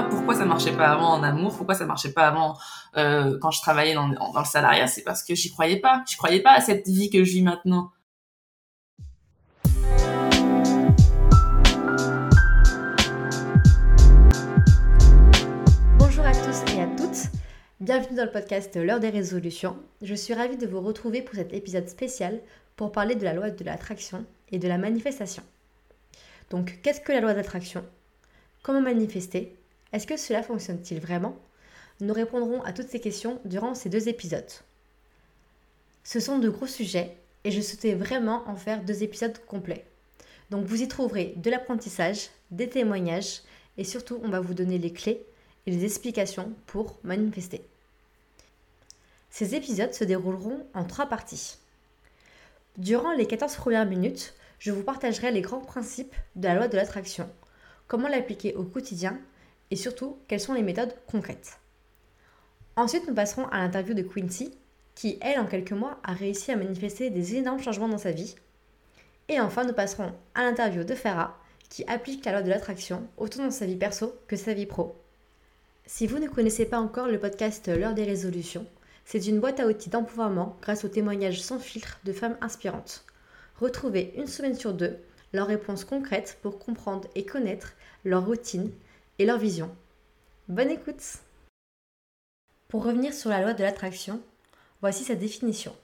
pourquoi ça marchait pas avant en amour Pourquoi ça marchait pas avant euh, quand je travaillais dans, dans le salariat C'est parce que j'y croyais pas. Je croyais pas à cette vie que je vis maintenant. Bonjour à tous et à toutes. Bienvenue dans le podcast L'heure des résolutions. Je suis ravie de vous retrouver pour cet épisode spécial pour parler de la loi de l'attraction et de la manifestation. Donc, qu'est-ce que la loi d'attraction? Comment manifester? Est-ce que cela fonctionne-t-il vraiment? Nous répondrons à toutes ces questions durant ces deux épisodes. Ce sont de gros sujets et je souhaitais vraiment en faire deux épisodes complets. Donc vous y trouverez de l'apprentissage, des témoignages et surtout on va vous donner les clés et les explications pour manifester. Ces épisodes se dérouleront en trois parties. Durant les 14 premières minutes, je vous partagerai les grands principes de la loi de l'attraction comment l'appliquer au quotidien et surtout quelles sont les méthodes concrètes. Ensuite, nous passerons à l'interview de Quincy, qui, elle, en quelques mois, a réussi à manifester des énormes changements dans sa vie. Et enfin, nous passerons à l'interview de Farah, qui applique la loi de l'attraction autant dans sa vie perso que sa vie pro. Si vous ne connaissez pas encore le podcast L'heure des résolutions, c'est une boîte à outils d'empouvoirment grâce aux témoignages sans filtre de femmes inspirantes. Retrouvez une semaine sur deux leurs réponses concrètes pour comprendre et connaître leur routine et leur vision. Bonne écoute Pour revenir sur la loi de l'attraction, voici sa définition.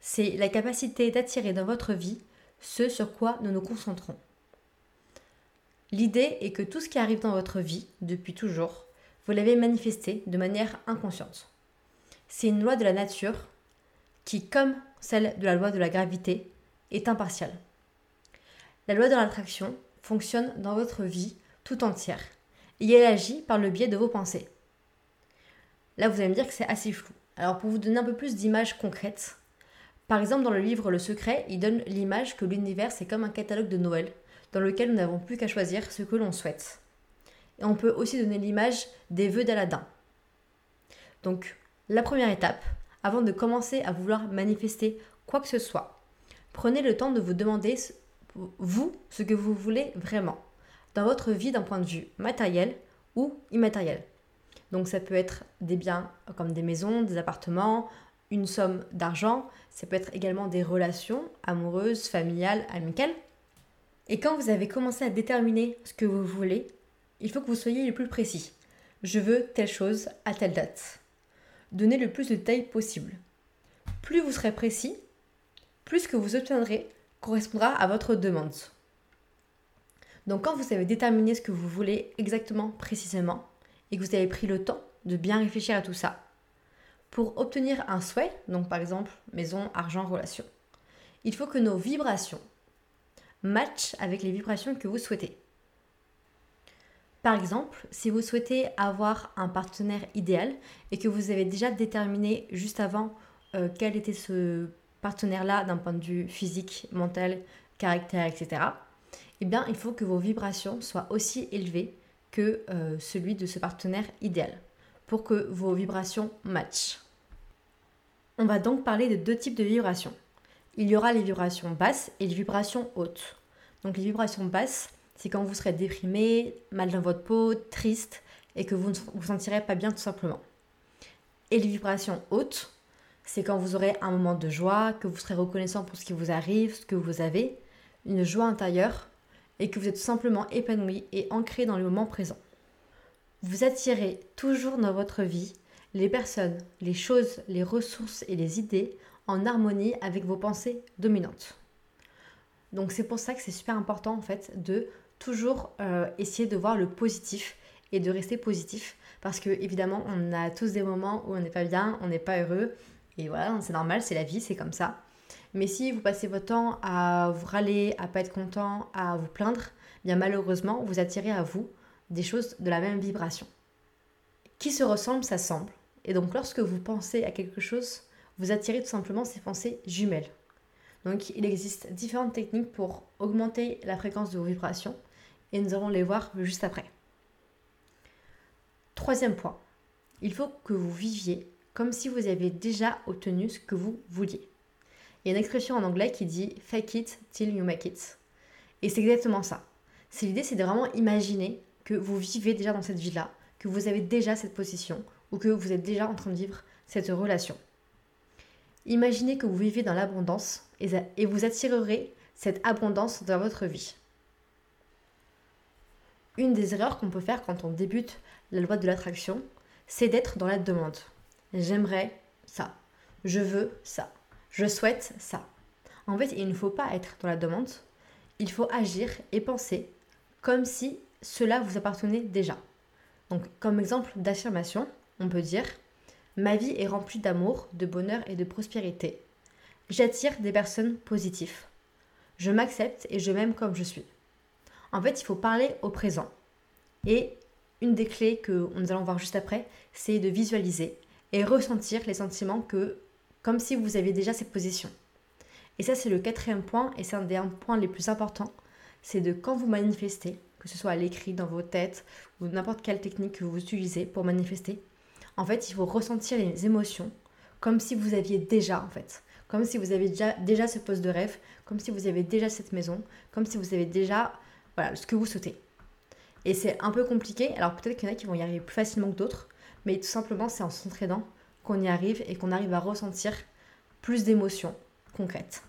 C'est la capacité d'attirer dans votre vie ce sur quoi nous nous concentrons. L'idée est que tout ce qui arrive dans votre vie, depuis toujours, vous l'avez manifesté de manière inconsciente. C'est une loi de la nature qui, comme celle de la loi de la gravité, est impartiale. La loi de l'attraction fonctionne dans votre vie tout entière et elle agit par le biais de vos pensées. Là, vous allez me dire que c'est assez flou. Alors, pour vous donner un peu plus d'images concrètes, par exemple, dans le livre Le Secret, il donne l'image que l'univers, c'est comme un catalogue de Noël, dans lequel nous n'avons plus qu'à choisir ce que l'on souhaite. Et on peut aussi donner l'image des vœux d'Aladin. Donc, la première étape, avant de commencer à vouloir manifester quoi que ce soit, prenez le temps de vous demander vous ce que vous voulez vraiment dans votre vie d'un point de vue matériel ou immatériel. Donc ça peut être des biens comme des maisons, des appartements, une somme d'argent, ça peut être également des relations amoureuses, familiales, amicales. Et quand vous avez commencé à déterminer ce que vous voulez, il faut que vous soyez le plus précis. Je veux telle chose à telle date. Donnez le plus de détails possible. Plus vous serez précis, plus que vous obtiendrez correspondra à votre demande. Donc quand vous avez déterminé ce que vous voulez exactement précisément et que vous avez pris le temps de bien réfléchir à tout ça, pour obtenir un souhait, donc par exemple maison, argent, relation, il faut que nos vibrations matchent avec les vibrations que vous souhaitez. Par exemple, si vous souhaitez avoir un partenaire idéal et que vous avez déjà déterminé juste avant euh, quel était ce partenaire-là d'un point de vue physique, mental, caractère, etc., eh bien, il faut que vos vibrations soient aussi élevées que euh, celui de ce partenaire idéal pour que vos vibrations matchent. On va donc parler de deux types de vibrations. Il y aura les vibrations basses et les vibrations hautes. Donc les vibrations basses, c'est quand vous serez déprimé, mal dans votre peau, triste et que vous ne vous sentirez pas bien tout simplement. Et les vibrations hautes, c'est quand vous aurez un moment de joie, que vous serez reconnaissant pour ce qui vous arrive, ce que vous avez, une joie intérieure, et que vous êtes simplement épanoui et ancré dans le moment présent. Vous attirez toujours dans votre vie les personnes, les choses, les ressources et les idées en harmonie avec vos pensées dominantes. Donc c'est pour ça que c'est super important en fait de toujours euh, essayer de voir le positif et de rester positif parce que évidemment on a tous des moments où on n'est pas bien, on n'est pas heureux, et voilà, c'est normal, c'est la vie, c'est comme ça. Mais si vous passez votre temps à vous râler, à pas être content, à vous plaindre, bien malheureusement, vous attirez à vous des choses de la même vibration. Qui se ressemble, ça semble. Et donc lorsque vous pensez à quelque chose, vous attirez tout simplement ces pensées jumelles. Donc il existe différentes techniques pour augmenter la fréquence de vos vibrations et nous allons les voir juste après. Troisième point, il faut que vous viviez comme si vous aviez déjà obtenu ce que vous vouliez. Il y a une expression en anglais qui dit fake it till you make it. Et c'est exactement ça. C'est l'idée, c'est de vraiment imaginer que vous vivez déjà dans cette vie-là, que vous avez déjà cette position ou que vous êtes déjà en train de vivre cette relation. Imaginez que vous vivez dans l'abondance et vous attirerez cette abondance dans votre vie. Une des erreurs qu'on peut faire quand on débute la loi de l'attraction, c'est d'être dans la demande. J'aimerais ça. Je veux ça. Je souhaite ça. En fait, il ne faut pas être dans la demande. Il faut agir et penser comme si cela vous appartenait déjà. Donc, comme exemple d'affirmation, on peut dire Ma vie est remplie d'amour, de bonheur et de prospérité. J'attire des personnes positives. Je m'accepte et je m'aime comme je suis. En fait, il faut parler au présent. Et une des clés que nous allons voir juste après, c'est de visualiser et ressentir les sentiments que, comme si vous aviez déjà cette position. Et ça, c'est le quatrième point, et c'est un des points les plus importants, c'est de quand vous manifestez, que ce soit à l'écrit, dans vos têtes, ou n'importe quelle technique que vous utilisez pour manifester, en fait, il faut ressentir les émotions comme si vous aviez déjà, en fait. Comme si vous aviez déjà, déjà ce poste de rêve, comme si vous avez déjà cette maison, comme si vous avez déjà voilà, ce que vous souhaitez. Et c'est un peu compliqué, alors peut-être qu'il y en a qui vont y arriver plus facilement que d'autres, mais tout simplement c'est en s'entraînant qu'on y arrive et qu'on arrive à ressentir plus d'émotions concrètes.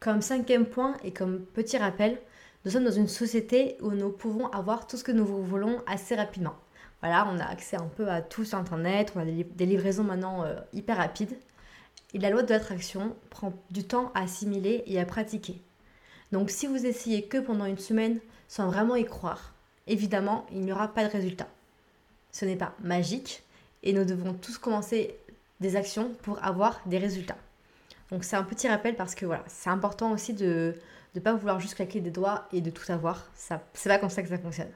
Comme cinquième point et comme petit rappel, nous sommes dans une société où nous pouvons avoir tout ce que nous voulons assez rapidement. Voilà, on a accès un peu à tout sur Internet, on a des, livraisons maintenant euh, hyper rapides. Et la loi de l'attraction prend du temps à assimiler et à pratiquer. Donc si vous essayez que pendant une semaine sans vraiment y croire, évidemment, il n'y aura pas de résultat. Ce n'est pas magique et nous devons tous commencer des actions pour avoir des résultats. Donc c'est un petit rappel parce que voilà, c'est important aussi de ne pas vouloir juste claquer des doigts et de tout avoir. Ça, c'est pas comme ça que ça fonctionne.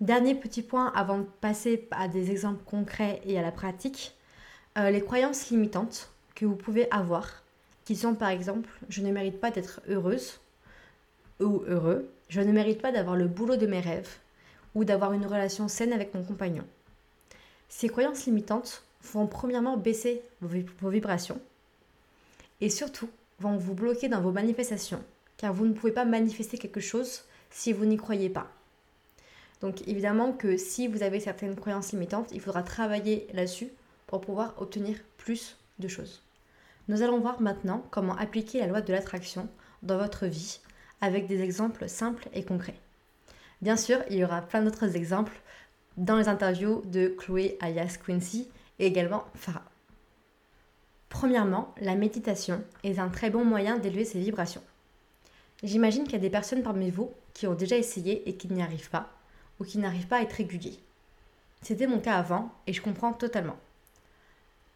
Dernier petit point avant de passer à des exemples concrets et à la pratique, euh, les croyances limitantes que vous pouvez avoir, qui sont par exemple je ne mérite pas d'être heureuse ou heureux, je ne mérite pas d'avoir le boulot de mes rêves ou d'avoir une relation saine avec mon compagnon. Ces croyances limitantes vont premièrement baisser vos vibrations et surtout vont vous bloquer dans vos manifestations car vous ne pouvez pas manifester quelque chose si vous n'y croyez pas. Donc évidemment que si vous avez certaines croyances limitantes, il faudra travailler là-dessus pour pouvoir obtenir plus de choses. Nous allons voir maintenant comment appliquer la loi de l'attraction dans votre vie avec des exemples simples et concrets. Bien sûr, il y aura plein d'autres exemples dans les interviews de Chloé alias Quincy et également Farah. Premièrement, la méditation est un très bon moyen d'élever ses vibrations. J'imagine qu'il y a des personnes parmi vous qui ont déjà essayé et qui n'y arrivent pas, ou qui n'arrivent pas à être réguliers. C'était mon cas avant et je comprends totalement.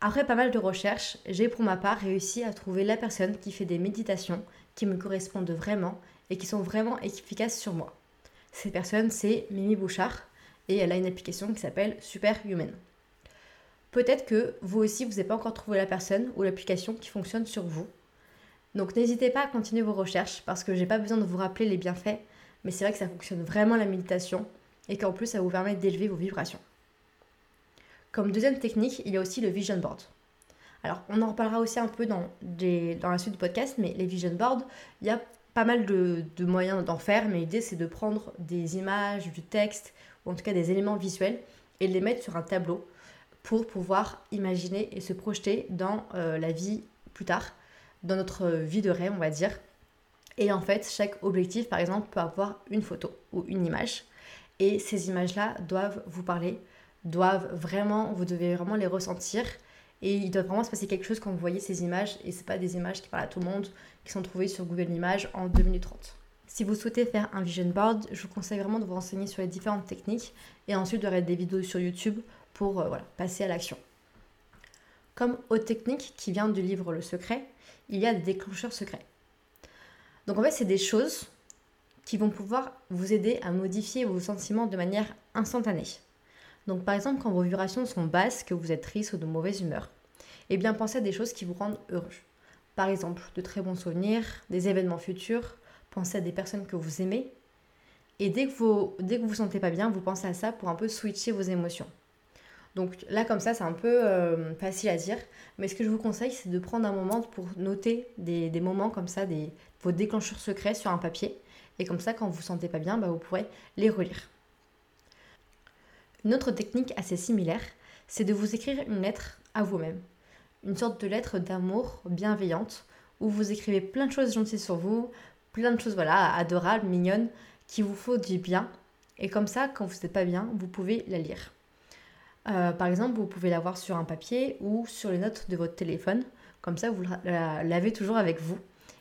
Après pas mal de recherches, j'ai pour ma part réussi à trouver la personne qui fait des méditations qui me correspondent vraiment et qui sont vraiment efficaces sur moi. Cette personne, c'est Mimi Bouchard et elle a une application qui s'appelle Superhuman. Peut-être que vous aussi, vous n'avez pas encore trouvé la personne ou l'application qui fonctionne sur vous. Donc n'hésitez pas à continuer vos recherches parce que j'ai pas besoin de vous rappeler les bienfaits, mais c'est vrai que ça fonctionne vraiment la méditation et qu'en plus ça vous permet d'élever vos vibrations. Comme deuxième technique, il y a aussi le vision board. Alors, on en reparlera aussi un peu dans, dans la suite du podcast, mais les vision boards, il y a pas mal de, moyens d'en faire, mais l'idée c'est de prendre des images, du texte, en tout cas des éléments visuels, et de les mettre sur un tableau pour pouvoir imaginer et se projeter dans euh, la vie plus tard, dans notre vie de rêve, on va dire. Et en fait, chaque objectif, par exemple, peut avoir une photo ou une image. Et ces images-là doivent vous parler, doivent vraiment, vous devez vraiment les ressentir. Et il doit vraiment se passer quelque chose quand vous voyez ces images. Et ce pas des images qui parlent à tout le monde, qui sont trouvées sur Google Images en 2 minutes 30. Si vous souhaitez faire un vision board, je vous conseille vraiment de vous renseigner sur les différentes techniques et ensuite de regarder des vidéos sur YouTube pour euh, passer à l'action. Comme haute technique qui vient du livre Le Secret, il y a des déclencheurs secrets. Donc en fait, c'est des choses qui vont pouvoir vous aider à modifier vos sentiments de manière instantanée. Donc par exemple, quand vos vibrations sont basses, que vous êtes triste ou de mauvaise humeur, eh bien pensez à des choses qui vous rendent heureux. Par exemple, de très bons souvenirs, des événements futurs, pensez à des personnes que vous aimez. Et dès que vous dès que vous, sentez pas bien, vous pensez à ça pour un peu switcher vos émotions. Donc là, comme ça, c'est un peu euh, facile à dire. Mais ce que je vous conseille, c'est de prendre un moment pour noter des, moments comme ça, vos déclencheurs secrets sur un papier. Et comme ça, quand vous ne vous sentez pas bien, bah, vous pourrez les relire. Une autre technique assez similaire, c'est de vous écrire une lettre à vous-même. Une sorte de lettre d'amour bienveillante où vous écrivez plein de choses gentilles sur vous, plein de choses voilà, adorables, mignonnes, qui vous font du bien. Et comme ça, quand vous n'êtes pas bien, vous pouvez la lire. Euh, par exemple, vous pouvez l'avoir sur un papier ou sur les notes de votre téléphone. Comme ça, vous l'avez toujours avec vous.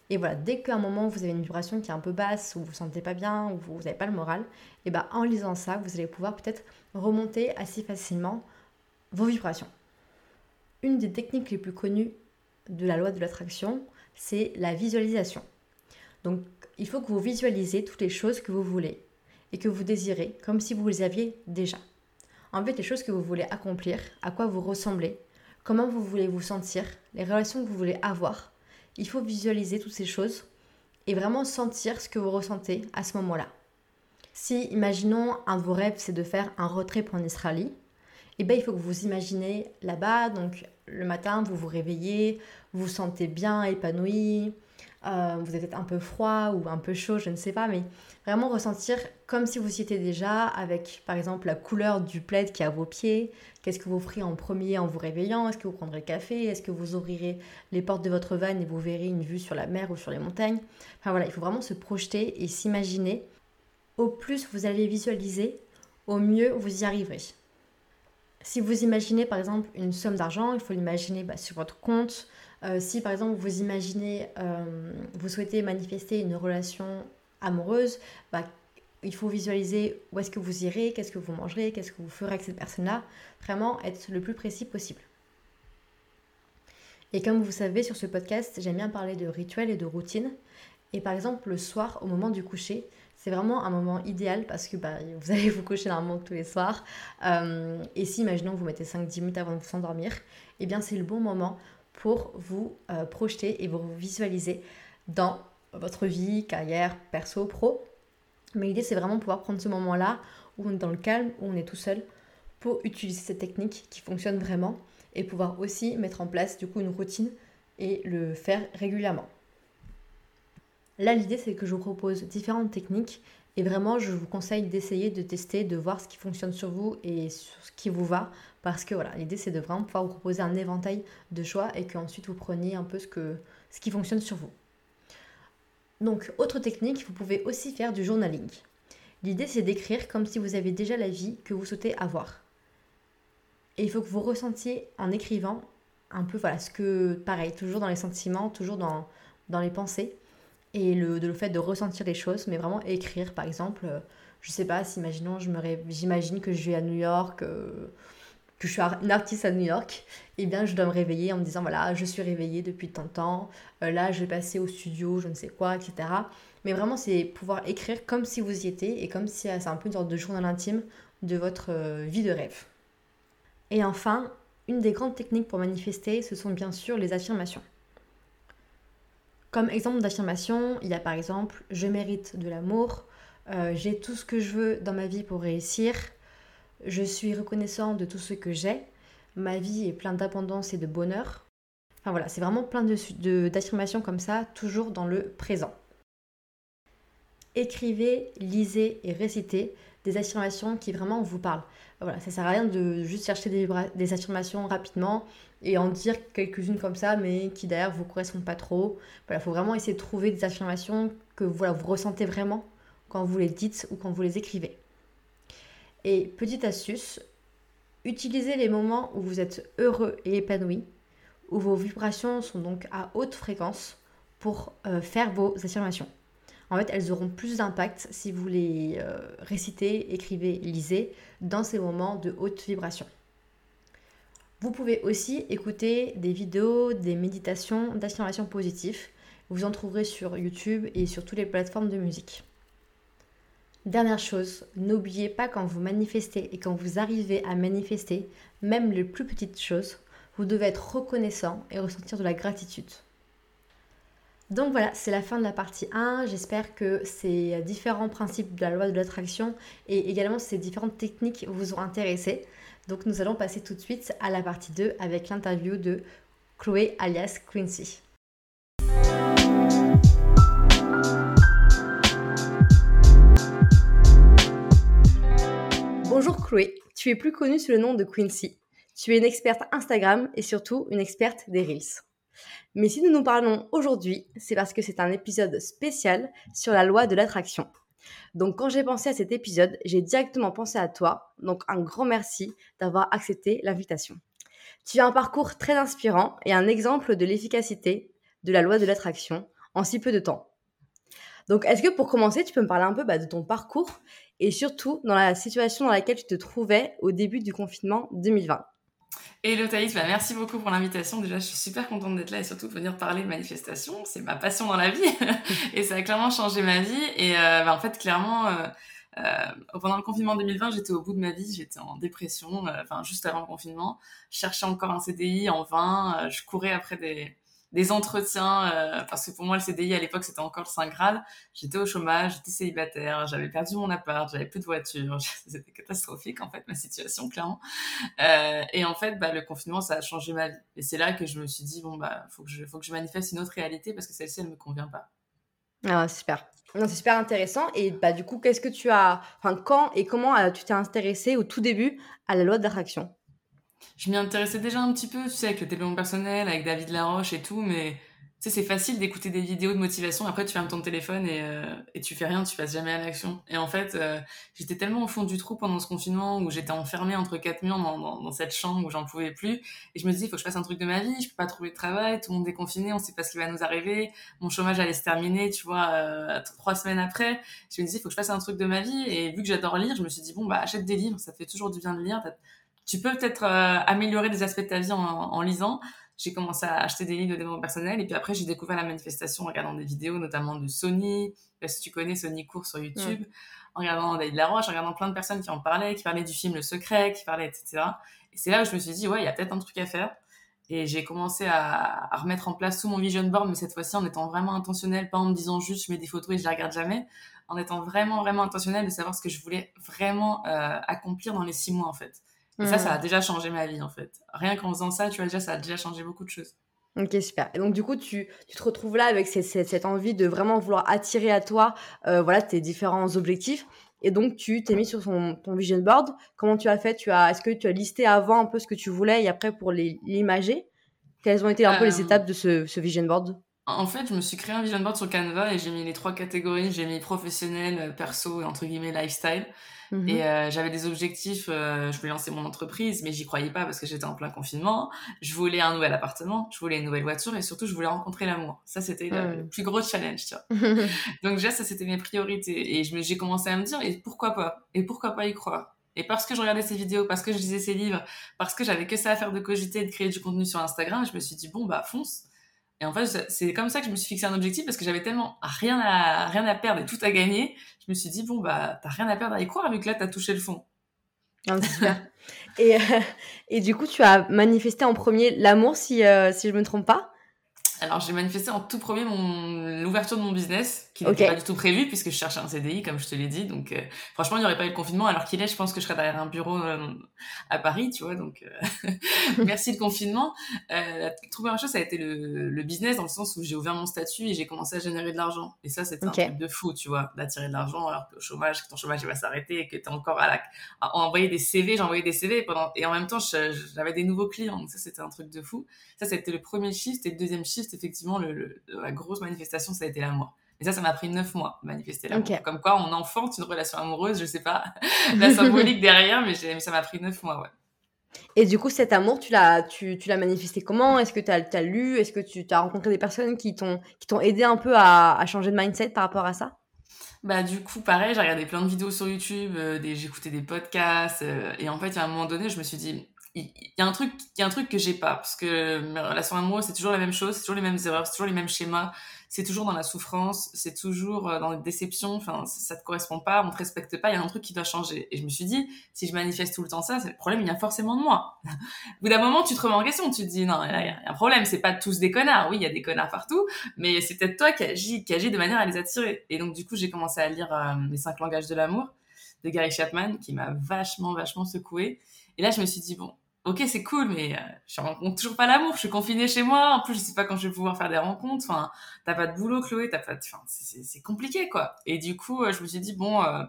Et voilà, dès qu'à un moment vous avez une vibration qui est un peu basse, ou vous vous sentez pas bien, ou vous n'avez pas le moral, et ben en lisant ça, vous allez pouvoir peut-être remonter assez facilement vos vibrations. Une des techniques les plus connues de la loi de l'attraction, c'est la visualisation. Donc, il faut que vous visualisez toutes les choses que vous voulez et que vous désirez comme si vous les aviez déjà. En fait, les choses que vous voulez accomplir, à quoi vous ressemblez, comment vous voulez vous sentir, les relations que vous voulez avoir, il faut visualiser toutes ces choses et vraiment sentir ce que vous ressentez à ce moment-là. Si, imaginons, un de vos rêves, c'est de faire un road trip en Australie, eh bien, il faut que vous imaginez là-bas, donc le matin, vous vous réveillez, vous vous sentez bien, épanoui, euh, vous êtes un peu froid ou un peu chaud, je ne sais pas, mais vraiment ressentir comme si vous y étiez déjà avec par exemple la couleur du plaid qui est à vos pieds, qu'est-ce que vous ferez en premier en vous réveillant, est-ce que vous prendrez le café, est-ce que vous ouvrirez les portes de votre van et vous verrez une vue sur la mer ou sur les montagnes? Enfin voilà, il faut vraiment se projeter et s'imaginer. Au plus vous allez visualiser, au mieux vous y arriverez. Si vous imaginez par exemple une somme d'argent, il faut l'imaginer bah, sur votre compte, euh, si par exemple vous imaginez, euh, vous souhaitez manifester une relation amoureuse, bah, il faut visualiser où est-ce que vous irez, qu'est-ce que vous mangerez, qu'est-ce que vous ferez avec cette personne-là. Vraiment être le plus précis possible. Et comme vous savez, sur ce podcast, j'aime bien parler de rituels et de routines. Et par exemple, le soir, au moment du coucher, c'est vraiment un moment idéal parce que bah, vous allez vous coucher normalement tous les soirs. Euh, et si, imaginons, vous mettez 5-10 minutes avant de vous endormir, eh bien, c'est le bon moment pour vous euh, projeter et vous visualiser dans votre vie, carrière, perso, pro. Mais l'idée, c'est vraiment pouvoir prendre ce moment-là où on est dans le calme, où on est tout seul, pour utiliser cette technique qui fonctionne vraiment et pouvoir aussi mettre en place du coup une routine et le faire régulièrement. Là, l'idée, c'est que je vous propose différentes techniques et vraiment, je vous conseille d'essayer de tester, de voir ce qui fonctionne sur vous et ce qui vous va. Parce que voilà, l'idée c'est de vraiment pouvoir vous proposer un éventail de choix et qu'ensuite vous preniez un peu ce, qui fonctionne sur vous. Donc, autre technique, vous pouvez aussi faire du journaling. L'idée c'est d'écrire comme si vous avez déjà la vie que vous souhaitez avoir. Et il faut que vous ressentiez en écrivant un peu, voilà, ce que, pareil, toujours dans les sentiments, toujours dans les pensées et le, fait de ressentir les choses, mais vraiment écrire, par exemple, euh, je sais pas, si imaginons, j'imagine que je vais à New York, euh, que je suis une artiste à New York, et eh bien je dois me réveiller en me disant, voilà, je suis réveillée depuis tant de temps, euh, là je vais passer au studio, je ne sais quoi, etc. Mais vraiment, c'est pouvoir écrire comme si vous y étiez, et comme si c'est un peu une sorte de journal intime de votre vie de rêve. Et enfin, une des grandes techniques pour manifester, ce sont bien sûr les affirmations. Comme exemple d'affirmation, il y a par exemple je mérite de l'amour, euh, j'ai tout ce que je veux dans ma vie pour réussir, je suis reconnaissant de tout ce que j'ai, ma vie est pleine d'abondance et de bonheur. Enfin voilà, c'est vraiment plein d'affirmations comme ça, toujours dans le présent. Écrivez, lisez et récitez des affirmations qui vraiment vous parlent. Voilà, ça sert à rien de juste chercher des, affirmations rapidement et en dire quelques-unes comme ça, mais qui d'ailleurs vous correspondent pas trop. Voilà, il faut vraiment essayer de trouver des affirmations que voilà, vous ressentez vraiment quand vous les dites ou quand vous les écrivez. Et petite astuce, utilisez les moments où vous êtes heureux et épanoui, où vos vibrations sont donc à haute fréquence pour euh, faire vos affirmations. En fait, elles auront plus d'impact si vous les euh, récitez, écrivez, lisez dans ces moments de haute vibration. Vous pouvez aussi écouter des vidéos, des méditations d'affirmation positive. Vous en trouverez sur YouTube et sur toutes les plateformes de musique. Dernière chose, n'oubliez pas quand vous manifestez et quand vous arrivez à manifester, même les plus petites choses, vous devez être reconnaissant et ressentir de la gratitude. Donc voilà, c'est la fin de la partie 1. J'espère que ces différents principes de la loi de l'attraction et également ces différentes techniques vous ont intéressé. Donc nous allons passer tout de suite à la partie 2 avec l'interview de Chloé alias Quincy. Bonjour Chloé, tu es plus connue sous le nom de Quincy. Tu es une experte Instagram et surtout une experte des Reels. Mais si nous nous parlons aujourd'hui, c'est parce que c'est un épisode spécial sur la loi de l'attraction. Donc quand j'ai pensé à cet épisode, j'ai directement pensé à toi. Donc un grand merci d'avoir accepté l'invitation. Tu as un parcours très inspirant et un exemple de l'efficacité de la loi de l'attraction en si peu de temps. Donc est-ce que pour commencer, tu peux me parler un peu bah, de ton parcours et surtout dans la situation dans laquelle tu te trouvais au début du confinement 2020 Hello Thaïs, bah merci beaucoup pour l'invitation. Déjà, je suis super contente d'être là et surtout de venir parler de manifestation. C'est ma passion dans la vie et ça a clairement changé ma vie. Et euh, bah, en fait, clairement, euh, euh, pendant le confinement 2020, j'étais au bout de ma vie, j'étais en dépression. Enfin, juste avant le confinement, je cherchais encore un CDI en vain. je courais après des des entretiens, euh, parce que pour moi, le CDI à l'époque, c'était encore le 5 grade. J'étais au chômage, j'étais célibataire, j'avais perdu mon appart, j'avais plus de voiture. C'était catastrophique, en fait, ma situation, clairement. Euh, et en fait, bah, le confinement, ça a changé ma vie. Et c'est là que je me suis dit, bon, bah, faut que je, faut que je manifeste une autre réalité parce que celle-ci, elle me convient pas. Ah, super. C'est super intéressant. Et bah, du coup, qu'est-ce que tu as, enfin, quand et comment euh, tu t'es intéressé au tout début à la loi d'attraction je m'y intéressais déjà un petit peu, tu sais, avec le développement personnel, avec David Laroche et tout, mais tu sais, c'est facile d'écouter des vidéos de motivation, après tu fermes ton téléphone et, euh, et tu fais rien, tu passes jamais à l'action. Et en fait, euh, j'étais tellement au fond du trou pendant ce confinement où j'étais enfermée entre quatre murs dans, dans, cette chambre où j'en pouvais plus. Et je me disais, il faut que je fasse un truc de ma vie, je peux pas trouver de travail, tout le monde est confiné, on sait pas ce qui va nous arriver, mon chômage allait se terminer, tu vois, euh, trois semaines après. Je me disais, il faut que je fasse un truc de ma vie. Et vu que j'adore lire, je me suis dit, bon, bah, achète des livres, ça fait toujours du bien de lire tu peux peut-être euh, améliorer des aspects de ta vie en, en lisant. J'ai commencé à acheter des livres de développement personnel et puis après j'ai découvert la manifestation en regardant des vidéos notamment de Sony, si tu connais Sony Court sur YouTube, en regardant David Laroche, en regardant plein de personnes qui en parlaient, qui parlaient du film Le Secret, qui parlaient etc. Et c'est là où je me suis dit ouais il y a peut-être un truc à faire. Et j'ai commencé à, à, remettre en place tout mon vision board, mais cette fois-ci en étant vraiment intentionnel, pas en me disant juste je mets des photos et je les regarde jamais, en étant vraiment vraiment intentionnel de savoir ce que je voulais vraiment euh, accomplir dans les six mois en fait. Et ça, ça a mm. déjà changé ma vie, en fait. Rien qu'en faisant ça, tu vois, déjà, ça a déjà changé beaucoup de choses. Ok, super. Et donc, du coup, tu, tu te retrouves là avec cette, cette, envie de vraiment vouloir attirer à toi euh, voilà, tes différents objectifs. Et donc, tu t'es mis sur ton, ton, vision board. Comment tu as fait? Tu as, Est-ce que tu as listé avant un peu ce que tu voulais et après pour l'imager? Quelles ont été un peu les euh, étapes de ce, ce vision board? en fait, je me suis créé un vision board sur Canva et j'ai mis les trois catégories. J'ai mis professionnel, perso et entre guillemets lifestyle. Mhm. Et euh, j'avais des objectifs, euh, je voulais lancer mon entreprise, mais j'y croyais pas parce que j'étais en plein confinement. Je voulais un nouvel appartement, je voulais une nouvelle voiture et surtout je voulais rencontrer l'amour. Ça c'était le, plus gros challenge, tu vois. Donc déjà ça c'était mes priorités et j'ai commencé à me dire et pourquoi pas? Et pourquoi pas y croire? Et parce que je regardais ces vidéos, parce que je lisais ces livres, parce que j'avais que ça à faire de cogiter et de créer du contenu sur Instagram, je me suis dit bon bah fonce. Et en fait, c'est comme ça que je me suis fixé un objectif parce que j'avais tellement rien à, rien à perdre et tout à gagner. Je me suis dit, bon, bah, t'as rien à perdre à y croire vu que là, t'as touché le fond. Ah, et, euh, et du coup, tu as manifesté en premier l'amour, si, euh, si je me trompe pas alors, j'ai manifesté en tout premier mon l'ouverture de mon business, qui n'était pas du tout prévu puisque je cherchais un CDI, comme je te l'ai dit. Donc, euh, franchement, il n'y aurait pas eu le confinement. Alors qu'il est, je pense que je serais derrière un bureau euh, à Paris, tu vois. Donc, euh, merci le confinement. la première chose, ça a été le, le business dans le sens où j'ai ouvert mon statut et j'ai commencé à générer de l'argent. Et ça, c'était un truc de fou, tu vois, d'attirer de l'argent alors que au chômage, que ton chômage va s'arrêter et que t'es encore à la à envoyer des CV. J'envoyais des CV pendant et en même temps, j'avais des nouveaux clients. Donc ça, c'était un truc de fou. Ça, c'était le premier shift et le deuxième shift effectivement, le, la grosse manifestation, ça a été l'amour. Et ça, ça m'a pris neuf mois de manifester l'amour. Comme quoi, on enfante une relation amoureuse, je sais pas la symbolique derrière, mais, ça m'a pris neuf mois, ouais. Et du coup, cet amour, tu l'as, tu, tu l'as manifesté comment? Est-ce que tu as, lu? Est-ce que tu as rencontré des personnes qui t'ont, qui t'ont aidé un peu à, à, changer de mindset par rapport à ça? Bah du coup, pareil, j'ai regardé plein de vidéos sur YouTube, euh, des, écouté des podcasts, euh, et en fait, à un moment donné, je me suis dit, il y a un truc il y a un truc que j'ai pas parce que mes relations amoureuses c'est toujours la même chose c'est toujours les mêmes erreurs c'est toujours les mêmes schémas c'est toujours dans la souffrance c'est toujours euh, dans les déceptions enfin ça te correspond pas on te respecte pas il y a un truc qui doit changer. Et je me suis dit si je manifeste tout le temps ça c'est le problème il y a forcément de moi. Au bout d'un moment tu te remets en question tu te dis non il y, a un problème c'est pas tous des connards. Oui il y a des connards partout mais c'est peut-être toi qui agis qui de manière à les attirer. Et donc du coup j'ai commencé à lire euh, les cinq langages de l'amour de Gary Chapman qui m'a vachement vachement secoué et là je me suis dit bon ok c'est cool mais euh, je rencontre toujours pas l'amour je suis confinée chez moi. En plus je sais pas quand je vais pouvoir faire des rencontres. Enfin t'as pas de boulot Chloé t'as pas de... enfin c'est compliqué quoi. Et du coup euh, je me suis dit bon euh,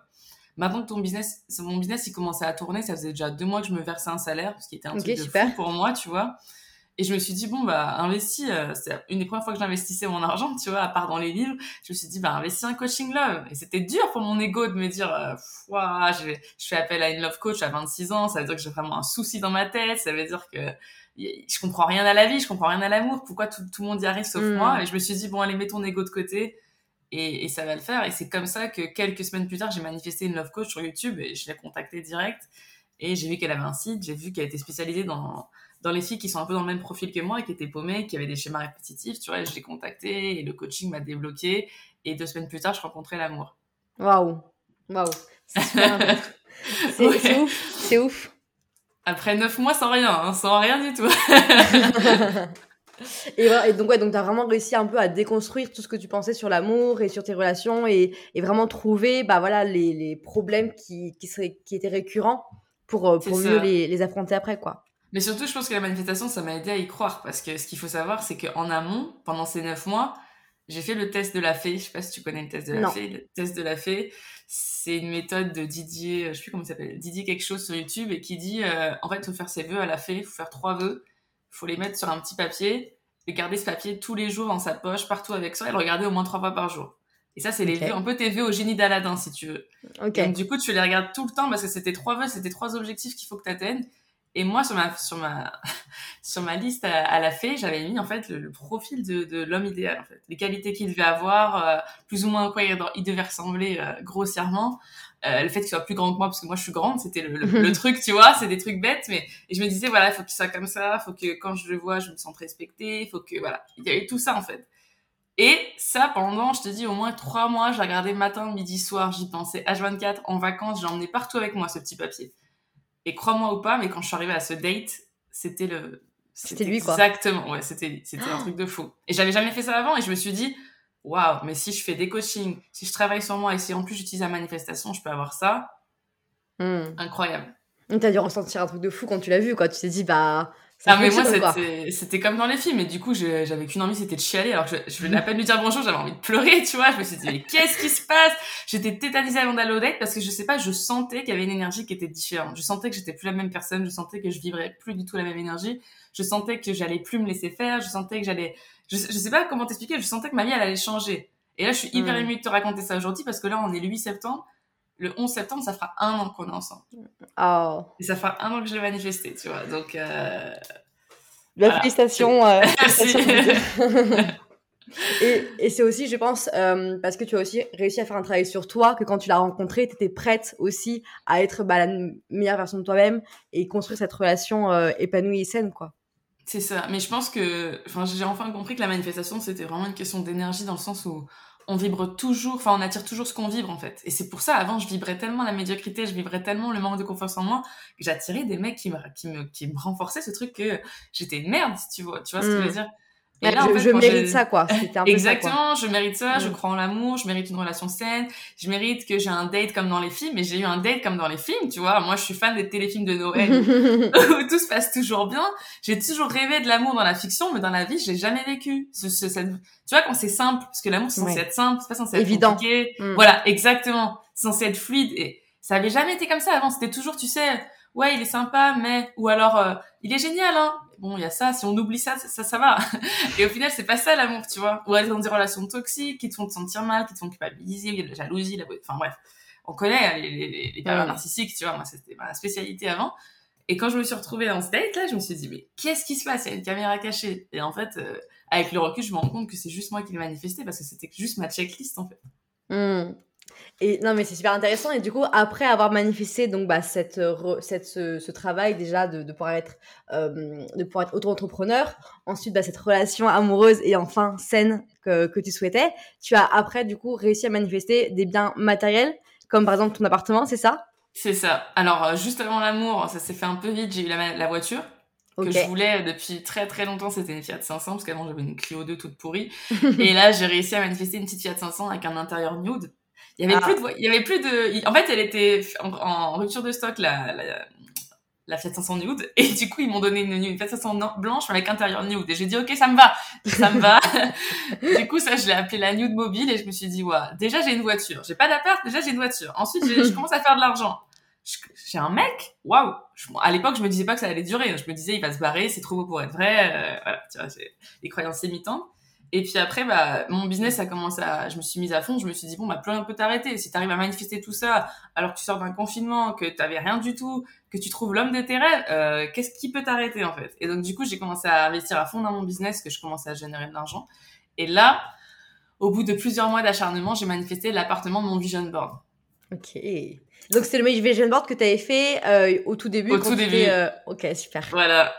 maintenant que ton business, mon business, il commençait à tourner, ça faisait déjà deux mois que je me versais un salaire, ce qui était un Ok, truc de fou pour moi, tu vois. Et je me suis dit, bon, bah, investis, euh, c'est une des premières fois que j'investissais mon argent, tu vois, à part dans les livres. Je me suis dit, bah, investis un coaching love. Et c'était dur pour mon ego de me dire, euh, ouah, je, vais- je fais appel à une love coach à 26 ans, ça veut dire que j'ai vraiment un souci dans ma tête, ça veut dire que je comprends rien à la vie, je comprends rien à l'amour, pourquoi tout, tout le monde y arrive sauf Mm. moi? Et je me suis dit, bon, allez, mets ton ego de côté. Et, et ça va le faire. Et c'est comme ça que quelques semaines plus tard, j'ai manifesté une love coach sur YouTube et je l'ai contactée direct. Et j'ai vu qu'elle avait un site, j'ai vu qu'elle était spécialisée dans, dans les filles qui sont un peu dans le même profil que moi, qui étaient paumées, qui avaient des schémas répétitifs, tu vois, et je l'ai contactée et le coaching m'a débloqué. Et deux semaines plus tard, je rencontrais l'amour. Waouh. Waouh. C'est Ouais. ouf. C'est ouf. Après neuf mois sans rien, hein, sans rien du tout. et, et donc, ouais, donc tu as vraiment réussi un peu à déconstruire tout ce que tu pensais sur l'amour et sur tes relations et, et vraiment trouver bah, voilà, les, les problèmes qui, qui, seraient, qui étaient récurrents pour, euh, pour mieux les, les affronter après. quoi. Mais surtout, je pense que la manifestation, ça m'a aidé à y croire. Parce que ce qu'il faut savoir, c'est qu'en amont, pendant ces neuf mois, j'ai fait le test de la fée. Je sais pas si tu connais le test de la Non. fée. Le test de la fée, c'est une méthode de Didier, je sais plus comment il s'appelle, Didier quelque chose sur YouTube et qui dit, euh, en fait, faut faire ses vœux à la fée, faut faire trois vœux, faut les mettre sur un petit papier et garder ce papier tous les jours dans sa poche, partout avec soi et le regarder au moins trois fois par jour. Et ça, c'est les Ok. vœux, un peu tes vœux au génie d'Aladin, si tu veux. Ok. Donc, du coup, tu les regardes tout le temps parce que c'était trois vœux, c'était trois objectifs qu'il faut que tu atteignes. Et moi, sur ma, sur ma, sur ma liste à, à la fée, j'avais mis en fait le, le profil de, de l'homme idéal, en fait. Les qualités qu'il devait avoir, euh, plus ou moins à quoi il, il devait ressembler euh, grossièrement. Euh, le fait qu'il soit plus grand que moi, parce que moi je suis grande, c'était le, le, le truc, tu vois, c'est des trucs bêtes, mais et je me disais, voilà, il faut qu'il soit comme ça, faut que quand je le vois, je me sente respectée, faut que, voilà, il y avait tout ça en fait. Et ça, pendant, je te dis, au moins trois mois, j'ai regardé matin, midi, soir, j'y pensais H24, en vacances, j'ai emmené partout avec moi ce petit papier. Et crois-moi ou pas, mais quand je suis arrivée à ce date, c'était le. C'était lui, quoi. Exactement, ouais, c'était c'était un truc de fou. Et j'avais jamais fait ça avant, et je me suis dit, waouh, mais si je fais des coachings, si je travaille sur moi, et si en plus j'utilise la manifestation, je peux avoir ça, Hmm. incroyable. T'as dû ressentir un truc de fou quand tu l'as vu, quoi. Tu t'es dit, bah. Ça Ah mais moi c'était c'était comme dans les films et du coup j'avais qu'une envie c'était de chialer alors que je, je venais à peine lui dire bonjour j'avais envie de pleurer tu vois. Je me suis dit mais qu'est-ce qui se passe? J'étais tétanisée avant d'aller au date parce que je sais pas je sentais qu'il y avait une énergie qui était différente. Je sentais que j'étais plus la même personne je sentais que je vibrais plus du tout la même énergie. Je sentais que j'allais plus me laisser faire je sentais que j'allais je, je sais pas comment t'expliquer je sentais que ma vie elle allait changer. Et là je suis hyper émue de te raconter ça aujourd'hui parce que là on est le 8 septembre le 11 septembre ça fera un an qu'on est ensemble Oh. et ça fera un an que je l'ai manifesté tu vois donc euh... Bah, Voilà. félicitations. euh, Merci. félicitations. et et c'est aussi, je pense, euh, parce que tu as aussi réussi à faire un travail sur toi, que quand tu l'as rencontré, tu étais prête aussi à être bah, la meilleure version de toi-même et construire cette relation euh, épanouie et saine, quoi. C'est ça. Mais je pense que, enfin, j'ai enfin compris que la manifestation, c'était vraiment une question d'énergie dans le sens où on vibre toujours, enfin, on attire toujours ce qu'on vibre, en fait. Et c'est pour ça, avant, je vibrais tellement la médiocrité, je vibrais tellement le manque de confiance en moi, que j'attirais des mecs qui me, qui me, qui me renforçaient ce truc que j'étais une merde, si tu vois. Tu vois ce que je veux Mm. dire? Ouais, là, en je fait, je quand mérite ça, quoi. C'était un peu ça, quoi. Exactement, je mérite ça, je Mm. crois en l'amour, je mérite une relation saine, je mérite que j'ai un date comme dans les films, mais j'ai eu un date comme dans les films, tu vois. Moi, je suis fan des téléfilms de Noël où tout se passe toujours bien. J'ai toujours rêvé de l'amour dans la fiction, mais dans la vie, je l'ai jamais vécu. Ce, ce- cette- Tu vois, quand c'est simple, parce que l'amour, c'est censé Ouais. être simple, c'est pas censé être Évident. compliqué. Mm. Voilà, exactement. C'est censé être fluide. Et ça avait jamais été comme ça avant. C'était toujours, tu sais, ouais, il est sympa, mais... Ou alors, euh, il est génial, hein. Bon, il y a ça, si on oublie ça, ça, ça va. Et au final, c'est pas ça l'amour, tu vois. Ou être dans des relations toxiques qui te font te sentir mal, qui te font culpabiliser, il y a de la jalousie, la... enfin bref. On connaît hein, les, les, les, les pervers narcissiques, tu vois. Moi, c'était ma spécialité avant. Et quand je me suis retrouvée dans ce date, là, je me suis dit, mais qu'est-ce qui se passe? Il y a une caméra cachée. Et en fait, euh, avec le recul, je me rends compte que c'est juste moi qui l'ai manifesté parce que c'était juste ma checklist, en fait. Hmm. Et non, mais c'est super intéressant. Et du coup, après avoir manifesté donc bah, cette, euh, re- cette, ce, ce travail déjà de, de pouvoir être, euh, de pouvoir être auto-entrepreneur, ensuite bah, cette relation amoureuse et enfin saine que, que tu souhaitais, tu as après du coup réussi à manifester des biens matériels, comme par exemple ton appartement, c'est ça? C'est ça. Alors, euh, juste avant l'amour, ça s'est fait un peu vite. J'ai eu la, la voiture que je voulais depuis très très longtemps. C'était une Fiat 500 parce qu'avant j'avais une Clio 2 toute pourrie. Et là, j'ai réussi à manifester une petite Fiat 500 avec un intérieur nude. Il y avait Ah. plus de, il y avait plus de, en fait, elle était en, en rupture de stock, la, la, la Fiat 500 nude. Et du coup, ils m'ont donné une, une Fiat 500 blanche avec intérieur nude. Et j'ai dit, ok, ça me va, ça me va. du coup, ça, je l'ai appelé la nude mobile et je me suis dit, ouais, déjà j'ai une voiture. J'ai pas d'appart, déjà j'ai une voiture. Ensuite, je commence à faire de l'argent. J'ai un mec, waouh. À l'époque, je me disais pas que ça allait durer. Je me disais, il va se barrer, c'est trop beau pour être vrai. Euh, voilà, tu vois, j'ai des croyances limitantes. Et puis après, bah, mon business a commencé à, je me suis mise à fond. Je me suis dit bon, bah plus rien peut t'arrêter. Si t'arrives à manifester tout ça, alors que tu sors d'un confinement, que t'avais rien du tout, que tu trouves l'homme de tes rêves, euh, qu'est-ce qui peut t'arrêter en fait? Et donc du coup, j'ai commencé à investir à fond dans mon business, que je commençais à générer de l'argent. Et là, au bout de plusieurs mois d'acharnement, j'ai manifesté l'appartement de mon vision board. Ok. Donc c'est le Vision Board que tu avais fait euh, au tout début. Au tout début. Euh, ok, super. Voilà.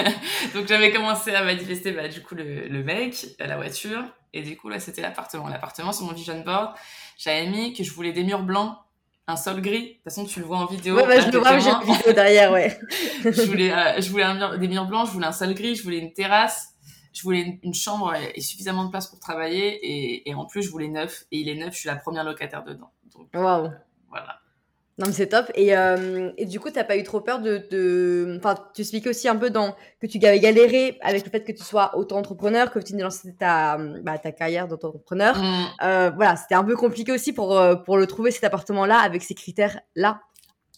Donc j'avais commencé à manifester bah, du coup le, le mec, la voiture, et du coup là c'était l'appartement. L'appartement sur mon Vision Board, j'avais mis que je voulais des murs blancs, un sol gris. De toute façon tu le vois en vidéo. Ouais, bah, je le vois, j'ai une vidéo derrière, ouais. je voulais, euh, je voulais un mur, des murs blancs, je voulais un sol gris, je voulais une terrasse. Je voulais une, chambre et suffisamment de place pour travailler et, et, en plus je voulais neuf et il est neuf, je suis la première locataire dedans. Waouh. Voilà. Non, mais c'est top. Et, euh, et, du coup, t'as pas eu trop peur de, de... Enfin, tu expliquais aussi un peu dans... que tu avais galéré avec le fait que tu sois auto-entrepreneur, que tu lancé ta, bah, ta carrière d'auto-entrepreneur. Mm. Euh, voilà, c'était un peu compliqué aussi pour, euh, pour le trouver, cet appartement-là, avec ces critères-là.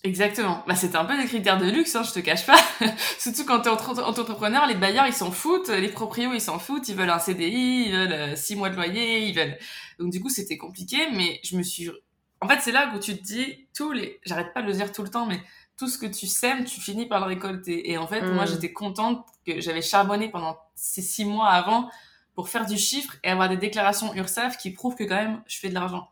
Exactement. Bah, c'était un peu des critères de luxe, hein, je te cache pas. Surtout quand t'es auto-entrepreneur, les bailleurs, ils s'en foutent, les proprios, ils s'en foutent, ils veulent un CDI, ils veulent six mois de loyer, ils veulent... Donc, du coup, c'était compliqué, mais je me suis en fait, c'est là où tu te dis, tous les, j'arrête pas de le dire tout le temps, mais tout ce que tu sèmes, tu finis par le récolter. Et en fait, moi, mm. j'étais contente que j'avais charbonné pendant ces six mois avant pour faire du chiffre et avoir des déclarations URSAF qui prouvent que quand même, je fais de l'argent.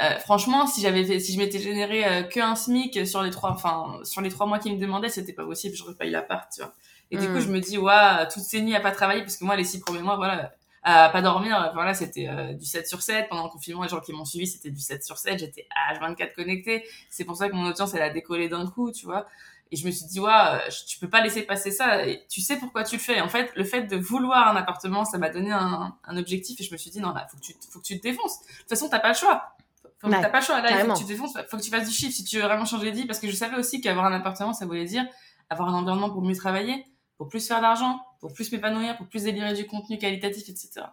Euh, franchement, si j'avais fait, si je m'étais généré euh, que un SMIC sur les trois, enfin, sur les trois mois qu'ils me demandaient, c'était pas possible, j'aurais pas eu l'appart, tu vois. Et du coup, mm. je me dis, ouais, toutes ces nuits à pas travailler, parce que moi, les six premiers mois, voilà, pas dormir. Voilà, c'était euh, du 7 sur 7. Pendant le confinement, les gens qui m'ont suivi, c'était du 7 sur 7. J'étais H24 connecté. C'est pour ça que mon audience, elle a décollé d'un coup, tu vois. Et je me suis dit, ouais, tu peux pas laisser passer ça. Et tu sais pourquoi tu le fais. En fait, le fait de vouloir un appartement, ça m'a donné un, un, objectif. Et je me suis dit, non, là, faut que tu, faut que tu te défonces. De toute façon, t'as pas le choix. Faut, t'as pas le choix. Là, il faut que tu te défonces. Faut que tu fasses du chiffre si tu veux vraiment changer de vie. Parce que je savais aussi qu'avoir un appartement, ça voulait dire avoir un environnement pour mieux travailler, pour plus faire d'argent, pour plus m'épanouir, pour plus délirer du contenu qualitatif, etc.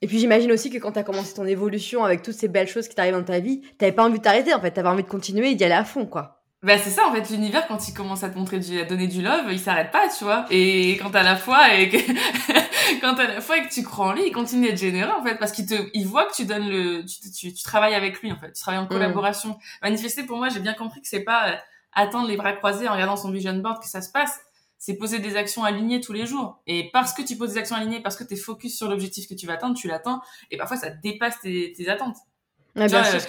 Et puis j'imagine aussi que quand tu as commencé ton évolution avec toutes ces belles choses qui t'arrivent dans ta vie, t'avais pas envie de t'arrêter en fait, t'avais envie de continuer et d'y aller à fond quoi. Bah c'est ça en fait l'univers quand il commence à te montrer du, à donner du love, il s'arrête pas, tu vois. Et quand t'as la foi et que quand t'as la foi et que tu crois en lui, il continue d'être généreux en fait parce qu'il te il voit que tu donnes le tu, tu, tu, travailles avec lui en fait, tu travailles en mm. collaboration. Manifester pour moi, j'ai bien compris que c'est pas euh, attendre les bras croisés en regardant son vision board que ça se passe c'est poser des actions alignées tous les jours. Et parce que tu poses des actions alignées, parce que tu es focus sur l'objectif que tu vas atteindre, tu l'atteins. Et parfois, ça dépasse tes, attentes. bien euh,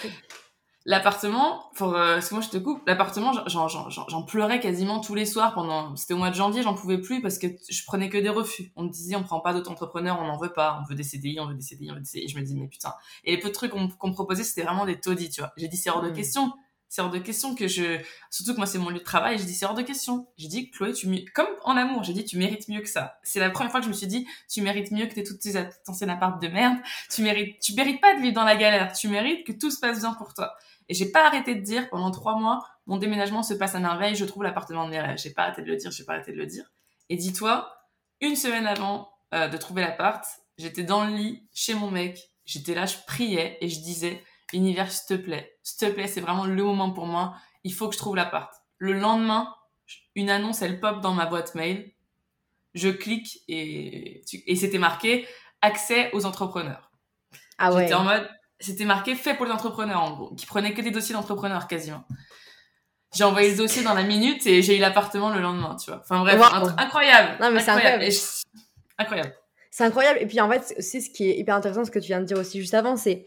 L'appartement, pour, euh, parce que moi je te coupe, l'appartement, j'en pleurais quasiment tous les soirs pendant, c'était au mois de janvier, j'en pouvais plus parce que je prenais que des refus. On me disait, on prend pas d'auto-entrepreneurs, on n'en veut pas, on veut des CDI, on veut des CDI, on veut des CDI. Et je me dis, mais putain. Et les peu de trucs qu'on me proposait, c'était vraiment des taudis, tu vois. J'ai dit, c'est hors de mmh. question c'est hors de question que je surtout que moi c'est mon lieu de travail je dis c'est hors de question. J'ai dit Chloé tu comme en amour j'ai dit tu mérites mieux que ça. C'est la première fois que je me suis dit tu mérites mieux que t'aies toutes tes anciennes appart de merde. Tu mérites tu mérites pas de vivre dans la galère. Tu mérites que tout se passe bien pour toi. Et j'ai pas arrêté de dire pendant trois mois mon déménagement se passe à merveille je trouve l'appartement de mes j'ai pas arrêté de le dire j'ai pas arrêté de le dire. Et dis-toi une semaine avant euh, de trouver l'appart j'étais dans le lit chez mon mec j'étais là je priais et je disais univers, s'il te plaît, s'il te plaît, c'est vraiment le moment pour moi. Il faut que je trouve l'appart. Le lendemain, une annonce, elle pop dans ma boîte mail. Je clique et, et c'était marqué accès aux entrepreneurs. Ah ouais. J'étais en mode, c'était marqué fait pour les entrepreneurs en gros, qui prenaient que des dossiers d'entrepreneurs quasiment. J'ai envoyé le dossier dans la minute et j'ai eu l'appartement le lendemain, tu vois. Enfin bref, incroyable. Non mais c'est incroyable. incroyable. C'est incroyable. Et puis en fait, c'est ce qui est hyper intéressant, ce que tu viens de dire aussi juste avant, c'est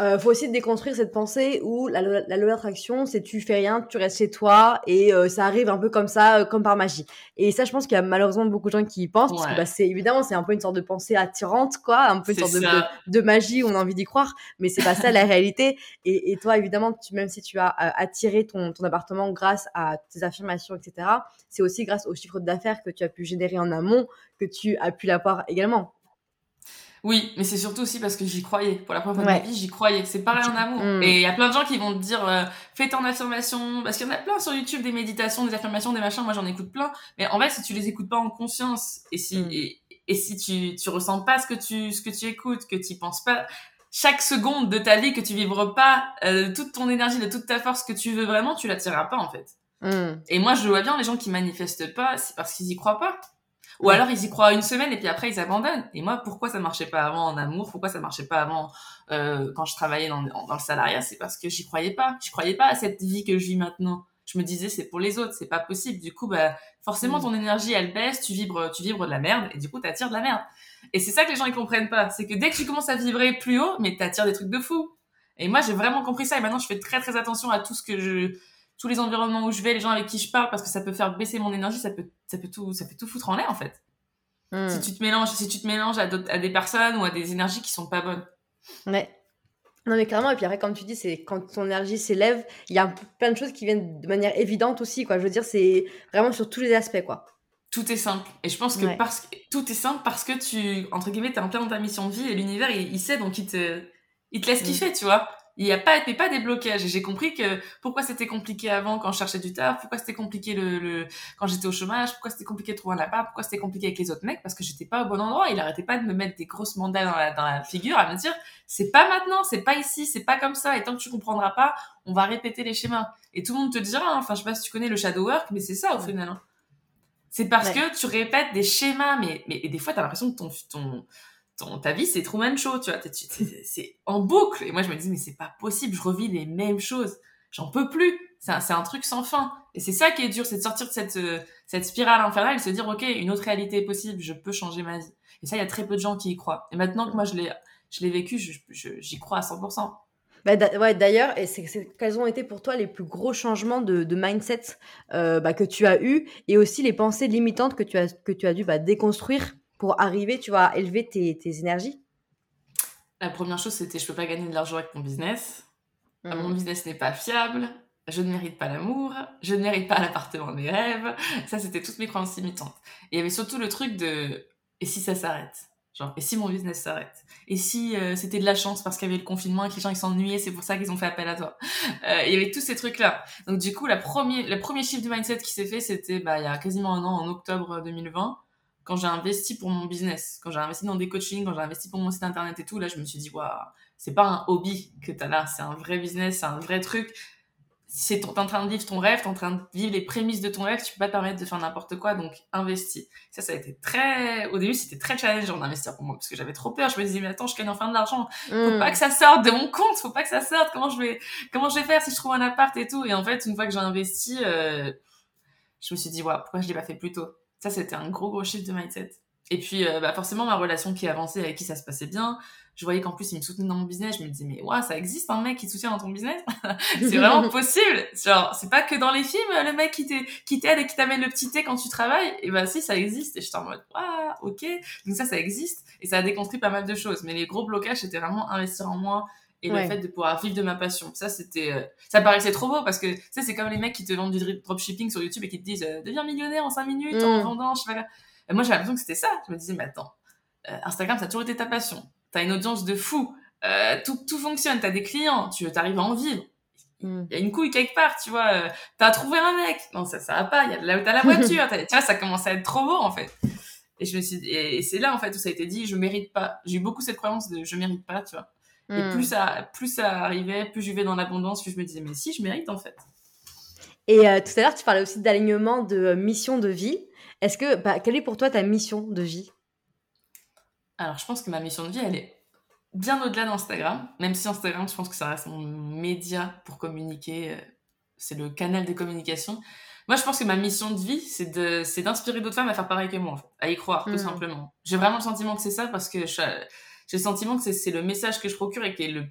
euh, faut aussi déconstruire cette pensée où la, la loi d'attraction, c'est tu fais rien, tu restes chez toi et euh, ça arrive un peu comme ça, euh, comme par magie. Et ça, je pense qu'il y a malheureusement beaucoup de gens qui y pensent, parce que bah, c'est évidemment c'est un peu une sorte de pensée attirante, quoi, un peu une sorte de, de, magie où on a envie d'y croire, mais c'est pas ça la réalité. Et, et, toi, évidemment, tu, même si tu as euh, attiré ton, ton appartement grâce à tes affirmations, etc., c'est aussi grâce au chiffre d'affaires que tu as pu générer en amont que tu as pu l'avoir également. Oui, mais c'est surtout aussi parce que j'y croyais. Pour la première fois de ma vie, j'y croyais. C'est pareil en amour. Mm. Et il y a plein de gens qui vont te dire, euh, fais ton affirmation. Parce qu'il y en a plein sur YouTube, des méditations, des affirmations, des machins. Moi, j'en écoute plein. Mais en fait, si tu les écoutes pas en conscience, et si, mm. et, si tu, tu ressens pas ce que tu, ce que tu écoutes, que tu penses pas, chaque seconde de ta vie que tu vivras pas, euh, toute ton énergie, de toute ta force que tu veux vraiment, tu l'attireras pas, en fait. Mm. Et moi, je vois bien les gens qui manifestent pas, c'est parce qu'ils y croient pas. Ou alors ils y croient une semaine et puis après ils abandonnent. Et moi, pourquoi ça marchait pas avant en amour? Pourquoi ça marchait pas avant euh, quand je travaillais dans, dans le salariat? C'est parce que j'y croyais pas. Je croyais pas à cette vie que je vis maintenant. Je me disais c'est pour les autres, c'est pas possible. Du coup, bah forcément mm. ton énergie elle baisse, tu vibres, tu vibres de la merde et du coup t'attires de la merde. Et c'est ça que les gens ils comprennent pas, c'est que dès que tu commences à vibrer plus haut, mais t'attires des trucs de fou. Et moi j'ai vraiment compris ça et maintenant je fais très très attention à tout ce que je tous les environnements où je vais, les gens avec qui je parle, parce que ça peut faire baisser mon énergie, ça peut, ça peut tout, ça peut tout foutre en l'air en fait. Hmm. Si tu te mélanges, si tu te mélanges à, à, des personnes ou à des énergies qui sont pas bonnes. Ouais. Non mais clairement et puis après comme tu dis c'est quand ton énergie s'élève il y a plein de choses qui viennent de manière évidente aussi quoi je veux dire c'est vraiment sur tous les aspects quoi tout est simple et je pense que parce que tout est simple parce que tu entre guillemets t'es en plein dans ta mission de vie et l'univers il, sait donc il te il te laisse hmm. kiffer tu vois il n'y a pas, pas des blocages. Et j'ai compris que pourquoi c'était compliqué avant quand je cherchais du taf, pourquoi c'était compliqué le, le quand j'étais au chômage, pourquoi c'était compliqué de trouver un appart, pourquoi c'était compliqué avec les autres mecs, parce que j'étais pas au bon endroit. Il arrêtait pas de me mettre des grosses mandats dans la, dans la figure, à me dire, c'est pas maintenant, c'est pas ici, c'est pas comme ça. Et tant que tu comprendras pas, on va répéter les schémas. Et tout le monde te dira, hein, enfin, je sais pas si tu connais le shadow work, mais c'est ça au final. Hein. C'est parce que tu répètes des schémas, mais, mais et des fois, t'as l'impression que ton, ton, ton, ta vie, c'est Truman Show, tu vois. C'est en boucle. Et moi, je me dis, mais c'est pas possible, je revis les mêmes choses. J'en peux plus. C'est un, un, truc sans fin. Et c'est ça qui est dur, c'est de sortir de cette, euh, cette spirale infernale et se dire, OK, une autre réalité est possible, je peux changer ma vie. Et ça, il y a très peu de gens qui y croient. Et maintenant que moi, je l'ai, je l'ai vécu, j'y crois à 100%. Bah, ouais, d'ailleurs, et c'est, quels ont été pour toi les plus gros changements de, de mindset euh, bah, que tu as eu et aussi les pensées limitantes que tu as, que tu as dû bah, déconstruire pour arriver, tu vois, à élever tes, tes énergies La première chose, c'était je peux pas gagner de l'argent avec mon business. Mhm. Mon business n'est pas fiable. Je ne mérite pas l'amour. Je ne mérite pas l'appartement de mes rêves. Ça, c'était toutes mes croyances limitantes. Et il y avait surtout le truc de et si ça s'arrête? Genre, et si mon business s'arrête? Et si euh, c'était de la chance parce qu'il y avait le confinement et que les gens ils s'ennuyaient, c'est pour ça qu'ils ont fait appel à toi? Euh, il y avait tous ces trucs-là. Donc du coup, la première, le premier chiffre du mindset qui s'est fait, c'était bah, il y a quasiment un an, en octobre 2020 quand j'ai investi pour mon business, quand j'ai investi dans des coachings, quand j'ai investi pour mon site internet et tout, là, je me suis dit, waouh, c'est pas un hobby que t'as là, c'est un vrai business, c'est un vrai truc. C'est t'es en train de vivre ton rêve, t'es en train de vivre les prémices de ton rêve, tu peux pas te permettre de faire n'importe quoi, donc investis. Ça, ça a été très, au début, c'était très challengeant d'investir pour moi, parce que j'avais trop peur. Je me disais, mais attends, je gagne enfin de l'argent. Faut hmm. pas que ça sorte de mon compte, faut pas que ça sorte. Comment je vais, comment je vais faire si je trouve un appart et tout? Et en fait, une fois que j'ai investi, euh, je me suis dit, waouh, pourquoi je l'ai pas fait plus tôt? Ça, c'était un gros, gros chiffre de mindset. Et puis, euh, bah, forcément, ma relation qui avançait, avec qui ça se passait bien, je voyais qu'en plus, il me soutenait dans mon business. Je me disais, mais ouais, ça existe un mec qui te soutient dans ton business? C'est vraiment possible Genre, c'est pas que dans les films, le mec qui t'aide et qui t'amène le petit thé quand tu travailles. Et bah si, ça existe. Et j'étais en mode, ouais, ok. Donc ça, ça existe. Et ça a déconstruit pas mal de choses. Mais les gros blocages, c'était vraiment investir en moi, et le fait de pouvoir vivre de ma passion. Ça, c'était, euh, ça paraissait trop beau parce que, tu sais, c'est comme les mecs qui te vendent du dropshipping sur YouTube et qui te disent, euh, deviens millionnaire en 5 minutes en mm. vendant, je sais pas Et moi, j'ai l'impression que c'était ça. Je me disais, mais attends, euh, Instagram, ça a toujours été ta passion. T'as une audience de fou. tout, tout fonctionne. T'as des clients. Tu arrives à en vivre. Mm. Il y a une couille quelque part, tu vois. t'as trouvé un mec. Non, ça, ça va pas. Il y a là où t'as la voiture. tu vois, ça commence à être trop beau, en fait. Et je me suis, et c'est là, en fait, où ça a été dit, je mérite pas. J'ai eu beaucoup cette croyance de je mérite pas, tu vois. Et hmm. plus ça, plus ça arrivait, plus je vivais dans l'abondance, plus je me disais, mais si, je mérite en fait. Et euh, tout à l'heure, tu parlais aussi d'alignement de euh, mission de vie. Est-ce que, bah, quelle est pour toi ta mission de vie? Alors, je pense que ma mission de vie, elle est bien au-delà d'Instagram. Même si Instagram, je pense que ça reste mon média pour communiquer. Euh, c'est le canal de communication. Moi, je pense que ma mission de vie, c'est d'inspirer d'autres femmes à faire pareil que moi, à y croire, tout hmm. simplement. J'ai vraiment le sentiment que c'est ça parce que je, j'ai le sentiment que c'est le message que je procure et qui est le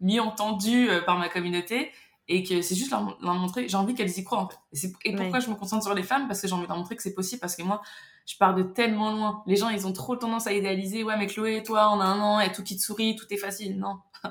mieux entendu euh, par ma communauté et que c'est juste leur, montrer j'ai envie qu'elles y croient en fait. Et, pourquoi je me concentre sur les femmes? Parce que j'ai envie de leur montrer que c'est possible parce que moi je pars de tellement loin. Les gens ils ont trop tendance à idéaliser ouais mais Chloé toi on a un an et tout qui te sourit tout est facile. Non.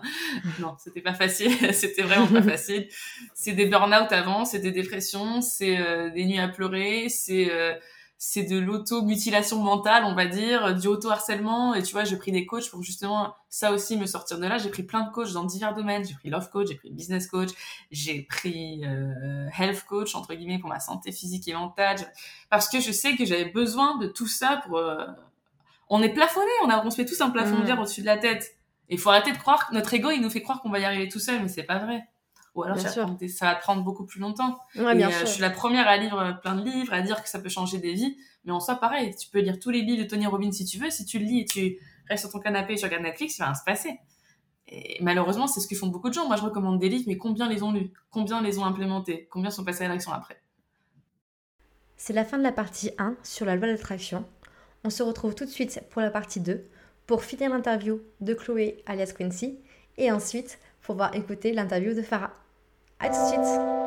Non c'était pas facile. C'était vraiment pas facile. C'est des burn-out avant c'est des dépressions c'est euh, des nuits à pleurer c'est euh, c'est de l'auto-mutilation mentale, on va dire, du auto-harcèlement. Et tu vois, j'ai pris des coachs pour justement ça aussi me sortir de là. J'ai pris plein de coachs dans divers domaines. J'ai pris love coach, j'ai pris business coach, j'ai pris euh, health coach, entre guillemets, pour ma santé physique et mentale. Parce que je sais que j'avais besoin de tout ça pour... Euh, on est plafonné, on, a, on se fait tous un plafond de verre au-dessus de la tête. Il faut arrêter de croire que notre ego, il nous fait croire qu'on va y arriver tout seul, mais c'est pas vrai. Ou alors ça, va prendre beaucoup plus longtemps. Ouais, bien euh, sûr. Je suis la première à lire euh, plein de livres, à dire que ça peut changer des vies. Mais en soi, pareil, tu peux lire tous les livres de Tony Robbins si tu veux. Si tu le lis et tu restes sur ton canapé et tu regardes Netflix, il va rien se passer. Et malheureusement, c'est ce que font beaucoup de gens. Moi, je recommande des livres, mais combien les ont lus? Combien les ont implémentés? Combien sont passés à l'action après? C'est la fin de la partie 1 sur la loi d'attraction. On se retrouve tout de suite pour la partie 2 pour finir l'interview de Chloé alias Quincy et ensuite pour voir écouter l'interview de Farah. À tout de suite